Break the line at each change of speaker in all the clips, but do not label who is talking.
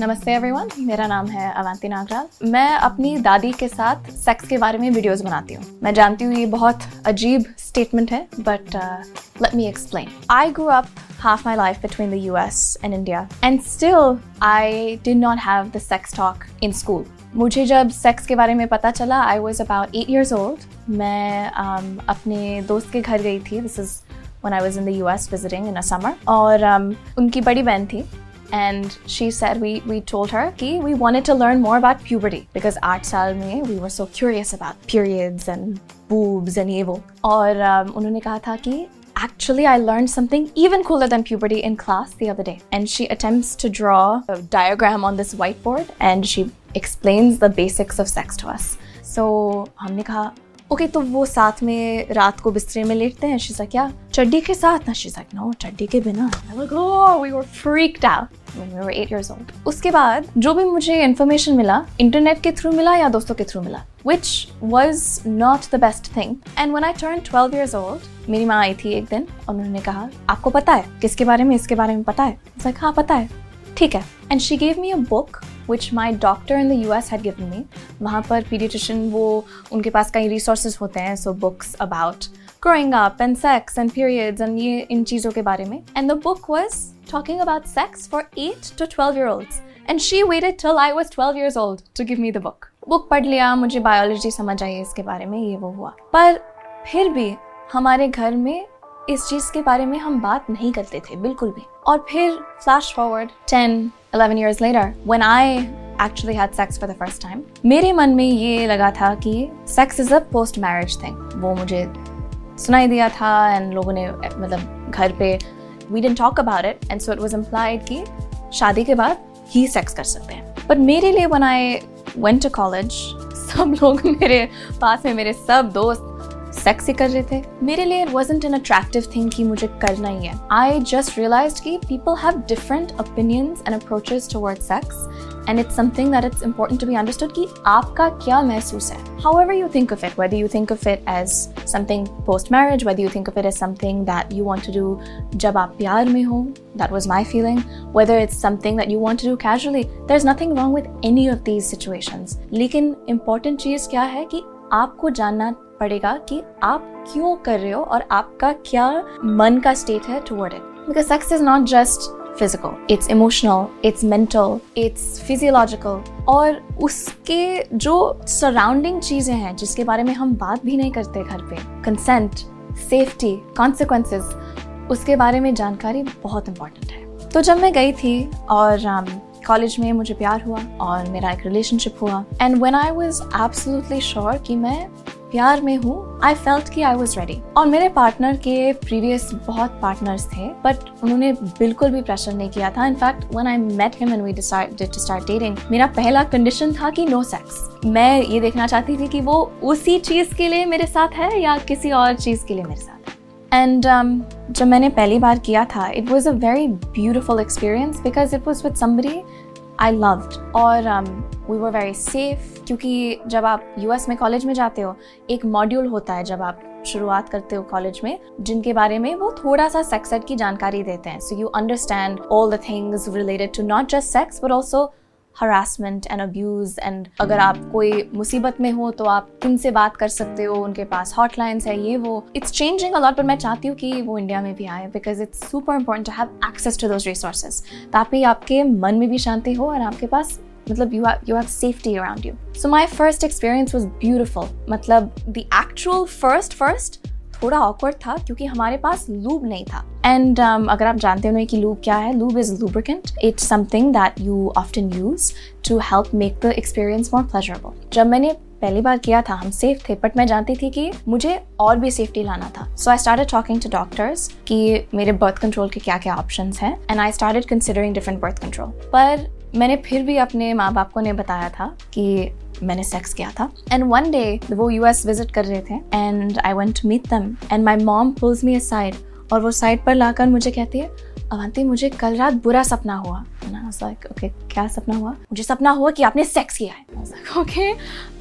नमस्ते एवरीवन मेरा नाम है अवंती नागराल मैं अपनी दादी के साथ सेक्स के बारे में वीडियोस बनाती हूँ। मैं जानती हूँ ये बहुत अजीब स्टेटमेंट है but let me explain I grow up half my life between the US and India and still I did not have the sex talk in school. मुझे जब सेक्स के बारे में पता चला I was about eight years old मैं um, अपने दोस्त के घर गई थी। This is when I was in the US visiting in a summer. और um, उनकी बड़ी बहन थी। and she said we we told her कि we wanted to learn more about puberty because आठ साल में we were so curious about periods and boobs and ये वो और um, उन्होंने कहा था कि actually I learned something even cooler than puberty in class the other day and she attempts to draw a diagram on this whiteboard and she explains the basics of sex to us so हमने कहा okay तो वो साथ में रात को बिस्तरे में लेटते हैं शीज़ा क्या चड्डी के साथ ना। शीज़ा नो चड्डी के बिना। Years उसके बाद जो भी मुझे इन्फॉर्मेशन मिला इंटरनेट के थ्रू मिला या दोस्तों के थ्रू मिला which was not the best thing. And when I turned 12 years old, मेरी माँ आई थी एक दिन और उन्होंने कहा आपको पता है किसके बारे में इसके बारे में पता है? हाँ पता है। ठीक है। And she gave me a book which my doctor in the U S had given me वहाँ पर पीडियट्रिशन वो उनके पास कई रिसोर्स होते हैं so books about growing up and sex and periods and ये, इन चीज़ों के बारे में. And the book was talking about sex for eight to twelve year old and she waited till I was twelve years old to give me the book book पढ़ लिया, मुझे biology समझ आई इसके बारे में, ये वो हुआ. पर फिर भी हमारे घर में इस चीज़ के बारे में हम बात नहीं करते थे, बिल्कुल भी। और फिर flash forward 10 11 years later when I actually had sex for the first time मेरे मन में ये लगा था कि sex is a post marriage thing वो मुझे सुनाई दिया था एंड लोगों ने मतलब घर पे we didn't talk about it and so it was implied कि शादी के बाद ही सेक्स कर सकते हैं। बट मेरे लिए बनाए वेंट टू कॉलेज सब लोग मेरे पास में, मेरे सब दोस्त सेक्स ही कर रहे थे मेरे लिए it wasn't an attractive thing कि मुझे करना ही है आई जस्ट रियलाइज़ कि people have different opinions and approaches toward sex and it's something that it's important to be understood कि आपका क्या महसूस है however you think of it whether you think of it as something post marriage whether you think of it as something that you want to do जब आप प्यार में हो that was my feeling whether it's something that you want to do casually there's nothing wrong with any of these situations लेकिन important चीज़ क्या है कि आपको जानना पड़ेगा कि आप क्यों कर रहे हो और आपका क्या मन का स्टेट है toward it because sex is not just physical it's emotional it's mental it's physiological और उसके जो सराउंडिंग चीज़ें हैं जिसके बारे में हम बात भी नहीं करते घर पे कंसेंट सेफ्टी कॉन्सिक्वेंसेस उसके बारे में जानकारी बहुत इंपॉर्टेंट है. तो जब मैं गई थी और कॉलेज um, में मुझे प्यार हुआ और मेरा एक रिलेशनशिप हुआ and when I was absolutely sure कि मैं प्यार में हूँ आई फेल्ट कि आई वॉज़ रेडी और मेरे पार्टनर के प्रीवियस बहुत पार्टनर्स थे बट उन्होंने बिल्कुल भी प्रेशर नहीं किया था. In fact when I met him and we too start dating मेरा पहला कंडीशन था कि नो सेक्स मैं ये देखना चाहती थी कि वो उसी चीज़ के लिए मेरे साथ है या किसी और चीज़ के लिए मेरे साथ एंड um, जब मैंने पहली बार किया था it was a very beautiful experience because it was with somebody I loved और वी वर वेरी सेफ़ क्योंकि जब आप यूएस में कॉलेज में जाते हो, एक मॉड्यूल होता है जब आप शुरुआत करते हो कॉलेज में, जिनके बारे में वो थोड़ा सा सेक्स की जानकारी देते हैं. So you understand all the things related to not just sex but also harassment and abuse and अगर आप कोई मुसीबत में हो तो आप किन से बात कर सकते हो, उनके पास हॉटलाइंस है, ये वो। इट्स चेंजिंग अलॉट पर मैं चाहती हूँ कि वो इंडिया में भी आए because it's super important to have access to those resources ताकि आपके मन में भी शांति हो और आपके पास मतलब you you have safety around you so my first experience was beautiful मतलब द एक्चुअल फ़र्स्ट फ़र्स्ट थोड़ा ऑकवर्ड था क्योंकि हमारे पास लूब नहीं था। एंड um, अगर आप जानते हो कि लूब क्या है lube is lubricant it's something that you often use to help make the experience more pleasurable जब मैंने पहली बार किया था हम सेफ़ थे बट मैं जानती थी कि मुझे और भी सेफ्टी लाना था। So I started talking to doctors कि मेरे बर्थ कंट्रोल के क्या क्या ऑप्शन हैं and I started considering different birth control पर मैंने फिर भी अपने माँ बाप को ने बताया था कि मैंने सेक्स किया था। एंड वन डे वो यूएस विज़िट कर रहे थे and I went meet them and my mom pulls me side और वो साइड पर लाकर मुझे कहती है अवंती मुझे कल रात बुरा सपना हुआ। लाइक ओके क्या सपना हुआ? मुझे सपना हुआ कि आपने सेक्स किया है। ओके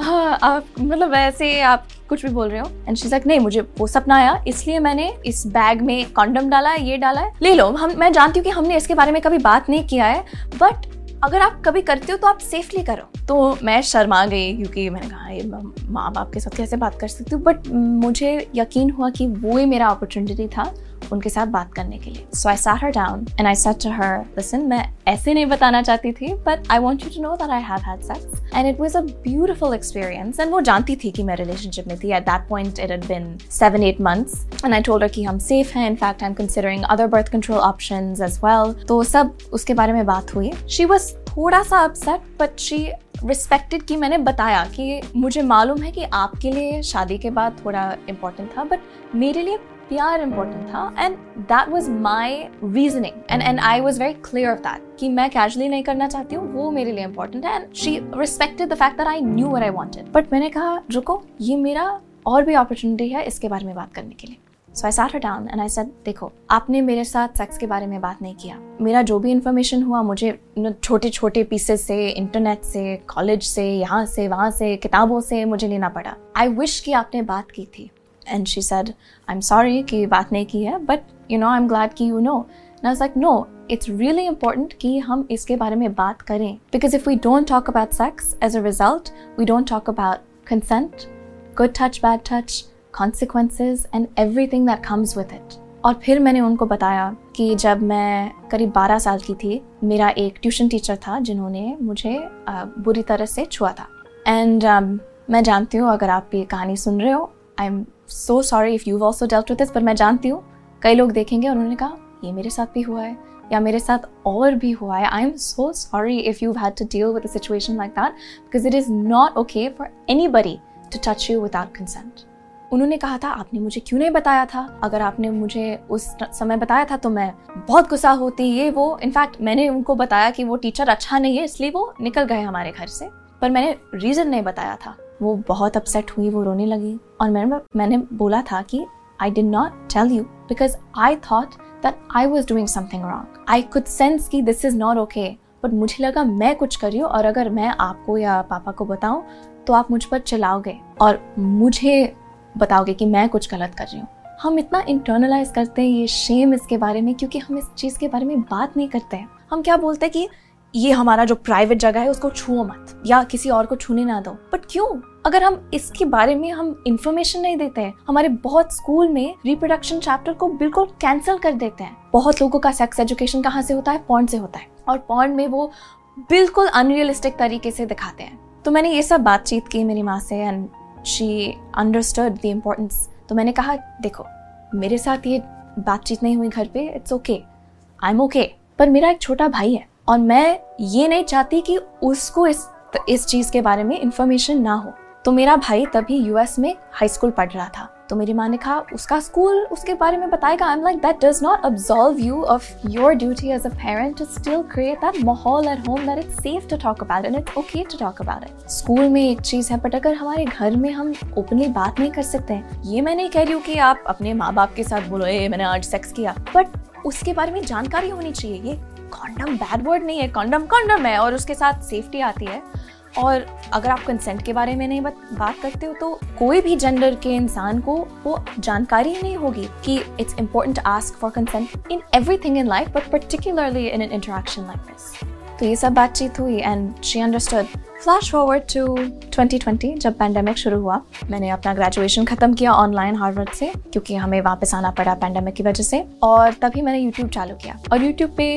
हाँ, आप मतलब वैसे आप कुछ भी बोल रहे हो? एंड शी लाइक नहीं मुझे वो सपना आया इसलिए मैंने इस बैग में कॉन्डम डाला है ये डाला है। ले लो हम मैं जानती हूँ कि हमने इसके बारे में कभी बात नहीं किया है बट अगर आप कभी करते हो तो आप सेफली करो। तो मैं शर्मा गई क्योंकि मैंने कहा, ये माँ बाप के साथ कैसे बात कर सकती हूँ? बट मुझे यकीन हुआ कि वो ही मेरा अपॉर्चुनिटी था। उनके साथ बात करने के लिए। So I sat her down and I said to her listen मैं ऐसे नहीं बताना चाहती थी but I want you to know that I have had sex and it was a beautiful experience and वो जानती थी कि मैं रिलेशनशिप में थी। At that point it had been 7 8 months and I told her कि हम सेफ़ हैं। In fact I am considering other birth control options as well तो सब उसके बारे में बात हुई। शी वाज थोड़ा सा अपसेट बट शी रिस्पेक्टेड कि मैंने बताया कि मुझे मालूम है कि आपके लिए शादी के बाद थोड़ा इम्पोर्टेंट था बट मेरे लिए प्यार इम्पोर्टेंट था and that was my reasoning and and I was very clear of that कि मैं कैजुअली नहीं करना चाहती हूँ वो मेरे लिए इम्पोर्टेंट है and she respected the fact that I knew what I wanted but मैंने कहा रुको ये मेरा और भी अपॉर्चुनिटी है इसके बारे में बात करने के लिए so I sat down and I said देखो आपने मेरे साथ सेक्स के बारे में बात नहीं किया मेरा जो भी इन्फॉर्मेशन हुआ मुझे छोटे छोटे पीसेस से इंटरनेट से कॉलेज से यहाँ से वहाँ से किताबों से मुझे लेना पड़ा आई विश कि आपने बात की थी And she said, I'm sorry कि बात नहीं की है, but you know, I'm glad कि you know. And I was like, no, it's really important कि हम इसके बारे में बात करें. Because if we don't talk about sex, as a result, we don't talk about consent, good touch, bad touch, consequences, and everything that comes with it. और फिर मैंने उनको बताया कि जब मैं करीब 12 साल की थी मेरा एक ट्यूशन टीचर था जिन्होंने मुझे बुरी तरह से छुआ था एंड um, मैं जानती हूँ अगर आप ये कहानी सुन रहे हो I M so sorry if you also dealt with this पर मैं जानती हूँ। कई लोग देखेंगे और उन्होंने कहा, ये मेरे साथ भी हुआ है, या मेरे साथ और भी हुआ है। I am so sorry if you had to deal with situation like that because it is not okay for anybody to touch you without consent उन्होंने कहा था, आपने मुझे क्यों नहीं बताया था? अगर आपने मुझे उस समय बताया था तो मैं बहुत गुस्सा होती, ये, वो। इनफैक्ट मैंने उनको बताया कि वो टीचर अच्छा नहीं है, इसलिए वो निकल गए हमारे घर से। पर मैंने रीज़न नहीं बताया था। वो बहुत अपसेट हुई, वो रोने लगी। और मैंने मैंने बोला था कि I did not tell you because I thought that I was doing something wrong I could sense कि this is not okay but मुझे लगा मैं कुछ कर रही हूँ और अगर मैं आपको या पापा को बताऊँ तो आप मुझ पर चलाओगे और मुझे बताओगे कि मैं कुछ गलत कर रही हूँ। हम इतना इंटरनलाइज करते हैं ये शेम इसके बारे में, क्योंकि हम इस चीज़ के बारे में बात नहीं करते हैं। हम क्या बोलते हैं कि ये हमारा जो प्राइवेट जगह है, उसको छुओ मत, या किसी और को छूने ना दो। बट क्यों? अगर हम इसके बारे में हम इंफॉर्मेशन नहीं देते हैं, हमारे बहुत स्कूल में रिप्रोडक्शन चैप्टर को बिल्कुल कैंसिल कर देते हैं। बहुत लोगों का सेक्स एजुकेशन कहाँ से होता है? पॉइंट से होता है। और पॉइंट में वो बिल्कुल अनरियलिस्टिक तरीके से दिखाते हैं। तो मैंने ये सब बातचीत की मेरी माँ से and she understood the importance तो मैंने कहा, देखो, मेरे साथ ये बातचीत नहीं हुई घर पे it's okay I am okay पर मेरा एक छोटा भाई है। और मैं ये नहीं चाहती कि उसको इस इस चीज़ के बारे में इंफॉर्मेशन ना हो। तो मेरा भाई तभी यूएस में हाई स्कूल पढ़ रहा था। तो मेरी माँ ने कहा, उसका स्कूल उसके बारे में बताएगा। I am like that does not absolve you of your duty as a parent to still create that माहौल at home that it's safe to talk about and it's okay to talk about it school में एक चीज़ है but अगर हमारे घर में हम openly बात नहीं कर सकते हैं, ये मैं नहीं कह रही हूँ कि आप अपने माँ बाप के साथ बोलो, ए, मैंने आज सेक्स किया। बट उसके बारे में जानकारी होनी चाहिए, ये कॉन्डम बैड वर्ड नहीं है कॉन्डम कॉन्डम है और उसके साथ सेफ्टी आती है। और अगर आप कंसेंट के बारे में नहीं बात करते हो तो कोई भी जेंडर के इंसान को वो जानकारी ही नहीं होगी कि it's important ask for consent in everything in life but particularly in an interaction like this तो ये सब बातचीत हुई and she understood flash forward to 2020 जब पैंडेमिक शुरू हुआ। मैंने अपना ग्रेजुएशन ख़त्म किया ऑनलाइन हार्वर्ड से, क्योंकि हमें वापस आना पड़ा पैंडेमिक की वजह से। और तभी मैंने यूट्यूब चालू किया। और यूट्यूब पे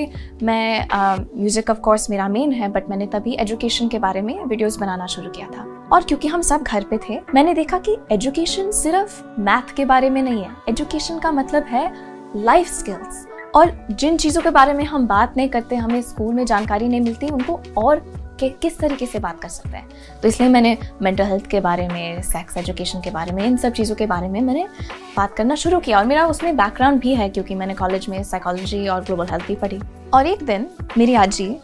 मैं म्यूज़िक ऑफ़ कोर्स मेरा मेन है बट मैंने तभी एजुकेशन के बारे में वीडियोस बनाना शुरू किया था। और क्योंकि हम सब घर पे थे, मैंने देखा कि एजुकेशन सिर्फ़ मैथ के बारे में नहीं है। एजुकेशन का मतलब है लाइफ स्किल्स और जिन चीज़ों के बारे में हम बात नहीं करते, हमें स्कूल में जानकारी नहीं मिलती, उनको और कि, किस तरीके से बात कर सकते हैं। तो इसलिए मैंने मेंटल हेल्थ के बारे में सेक्स एजुकेशन के बारे में, इन सब चीज़ों के बारे में मैंने बात करना शुरू किया। और मेरा उसमें बैकग्राउंड भी है, क्योंकि मैंने कॉलेज में साइकोलॉजी और ग्लोबल हेल्थ भी पढ़ी। और एक दिन मेरी आजी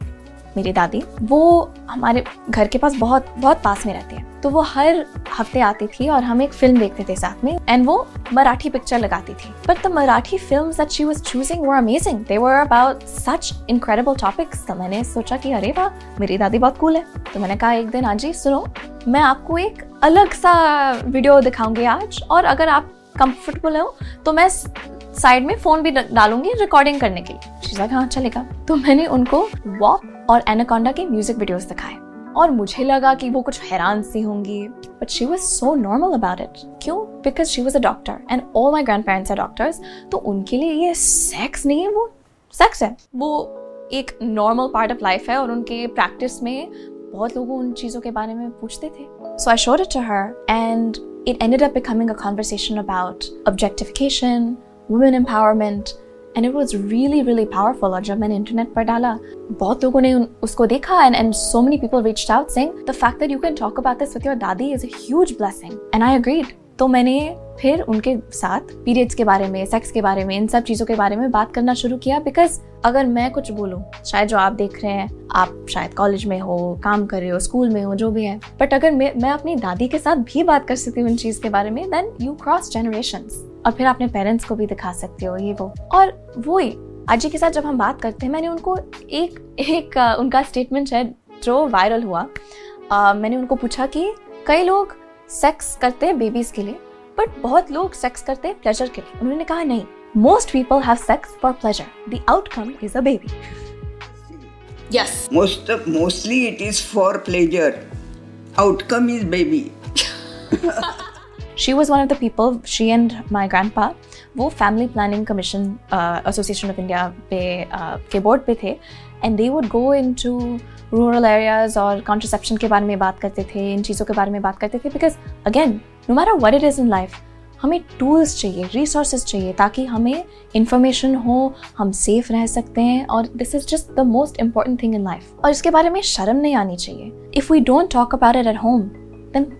मेरी दादी, वो हमारे घर के पास बहुत बहुत पास में रहती है। तो वो हर हफ़्ते आती थी और हम एक फ़िल्म देखते थे साथ में एंड वो मराठी पिक्चर लगाती थी। But the Marathi film that she was choosing were amazing they were about such incredible topics तो मैंने सोचा कि अरे वाह, मेरी दादी बहुत कूल है। तो मैंने कहा, एक दिन आजी सुनो, मैं आपको एक अलग सा वीडियो दिखाऊँगी आज, और अगर आप कंफर्टेबल हो तो मैं साइड में फ़ोन भी डालूँगी रिकॉर्डिंग करने के लिए. हाँ चलेगा. तो मैंने उनको वॉक और एनाकोंडा के म्यूज़िक वीडियोस दिखाए। और मुझे लगा कि वो कुछ हैरान सी होंगी। But she was so normal about it क्यों? Because she was a doctor and all my grandparents are doctors तो उनके लिए ये सेक्स नहीं है वो? सेक्स है। वो एक नॉर्मल पार्ट ऑफ़ लाइफ है और उनके प्रैक्टिस में बहुत लोग उन चीज़ों के बारे में पूछते थे। So I showed it to her and it ended up becoming a conversation about objectification, women empowerment, and it was really really powerful और जब मैंने इंटरनेट पर डाला, बहुत लोगों ने उसको देखा and and so many people reached out saying the fact that you can talk about this with your dadi is a huge blessing and I agreed तो मैंने फिर उनके साथ पीरियड्स के बारे में सेक्स के बारे में इन सब चीज़ों के बारे में बात करना शुरू किया बिकॉज़ अगर मैं कुछ बोलूँ शायद जो आप देख रहे हैं आप शायद कॉलेज में हो काम कर रहे हो स्कूल में हो जो भी है बट अगर मैं मैं अपनी दादी के साथ भी बात कर सकती हूँ इन चीज़ के बारे में देन यू क्रॉस जनरेशन और फिर अपने पेरेंट्स को भी दिखा सकते हो ये वो। और वो ही के साथ जब हम बात करते हैं मैंने उनको एक एक उनका स्टेटमेंट है जो वायरल हुआ आ, मैंने उनको पूछा कि कई लोग सेक्स करते हैं बेबीज के लिए बट बहुत लोग सेक्स करते हैं प्लेजर के लिए। उन्होंने कहा नहीं most people have sex for pleasure the outcome is a baby
yes. Most mostly it is for pleasure. Outcome is baby.
She was one of the people she and my grandpa वो family planning commission association of India पे uh, के board पे थे। And they would go in to rural areas और contraception के बारे में बात करते थे, इन चीज़ों के बारे में बात करते थे because again no matter what it is in life हमें टूल्स चाहिए रिसोर्सेज चाहिए ताकि हमें इंफॉर्मेशन हो, हम सेफ़ रह सकते हैं और this is just the most important thing in life और इसके बारे में शर्म नहीं आनी चाहिए। If we don't talk about it at home then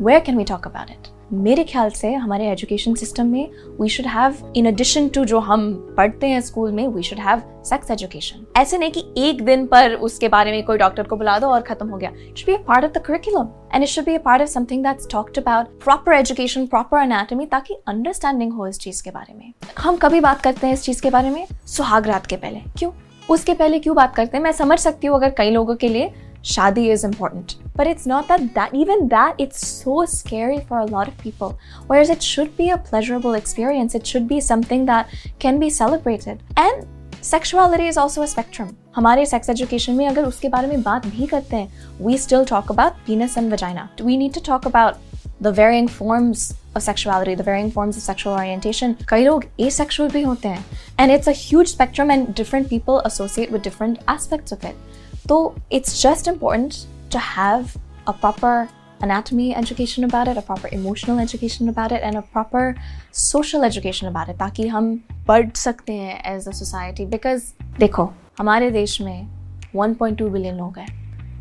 where can we talk about it मेरे ख्याल से हमारे एजुकेशन सिस्टम में we should have in addition to जो हम पढ़ते हैं स्कूल में we should have sex education ऐसे नहीं कि एक दिन पर उसके बारे में कोई डॉक्टर को बुला दो और खत्म हो गया. It should be a part of the curriculum and it should be a part of something that's talked about proper education proper anatomy ताकि अंडरस्टैंडिंग हो इस चीज़ के बारे में. हम कभी बात करते हैं इस चीज़ के बारे में? सुहाग रात के पहले. क्यों? उसके पहले क्यों बात करते हैं? मैं समझ सकती हूँ अगर कई लोगों के लिए shadi is important. But it's not that that even that it's so scary for a lot of people. Whereas it should be a pleasurable experience. It should be something that can be celebrated. And sexuality is also a spectrum. हमारे sex education में अगर उसके बारे में बात भी करते हैं, we still talk about penis and vagina. We need to talk about the varying forms of sexuality, the varying forms of sexual orientation. कई लोग asexual भी होते हैं. And it's a huge spectrum and different people associate with different aspects of it. So it's just important to have a proper anatomy education about it, a proper emotional education about it, and a proper social education about it ताकि हम बढ़ सकते हैं as a society. Because देखो हमारे देश में 1.2 billion लोग हैं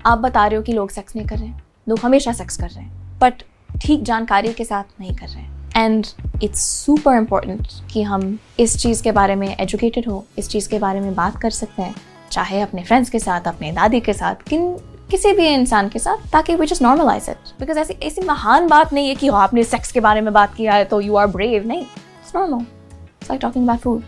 आप बता रहे हो कि लोग सेक्स नहीं कर रहे हैं लोग हमेशा सेक्स कर रहे हैं बट ठीक जानकारी के साथ नहीं कर रहे हैं एंड इट्स सुपर इम्पोर्टेंट कि हम इस चीज़ के बारे में एजुकेटेड हो इस चीज़ के बारे में बात कर सकते हैं चाहे अपने फ्रेंड्स के साथ, अपने दादी के साथ, किन, किसी भी इंसान के साथ, ताकि we just normalise it because ऐसी ऐसी महान बात नहीं है कि आपने सेक्स के बारे में बात किया है तो यू आर ब्रेव नहीं it's normal it's like talking about food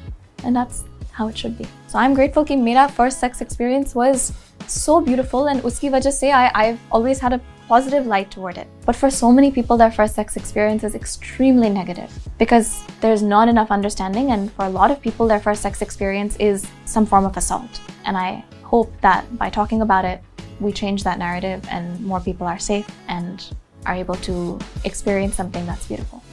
and that's how it should be so I am grateful कि मेरा first sex experience was so beautiful and उसकी वजह से I I always had a positive light toward it. But for so many people, their first sex experience is extremely negative because there's not enough understanding and for a lot of people, their first sex experience is some form of assault. And I hope that by talking about it, we change that narrative and more people are safe and are able to experience something that's beautiful.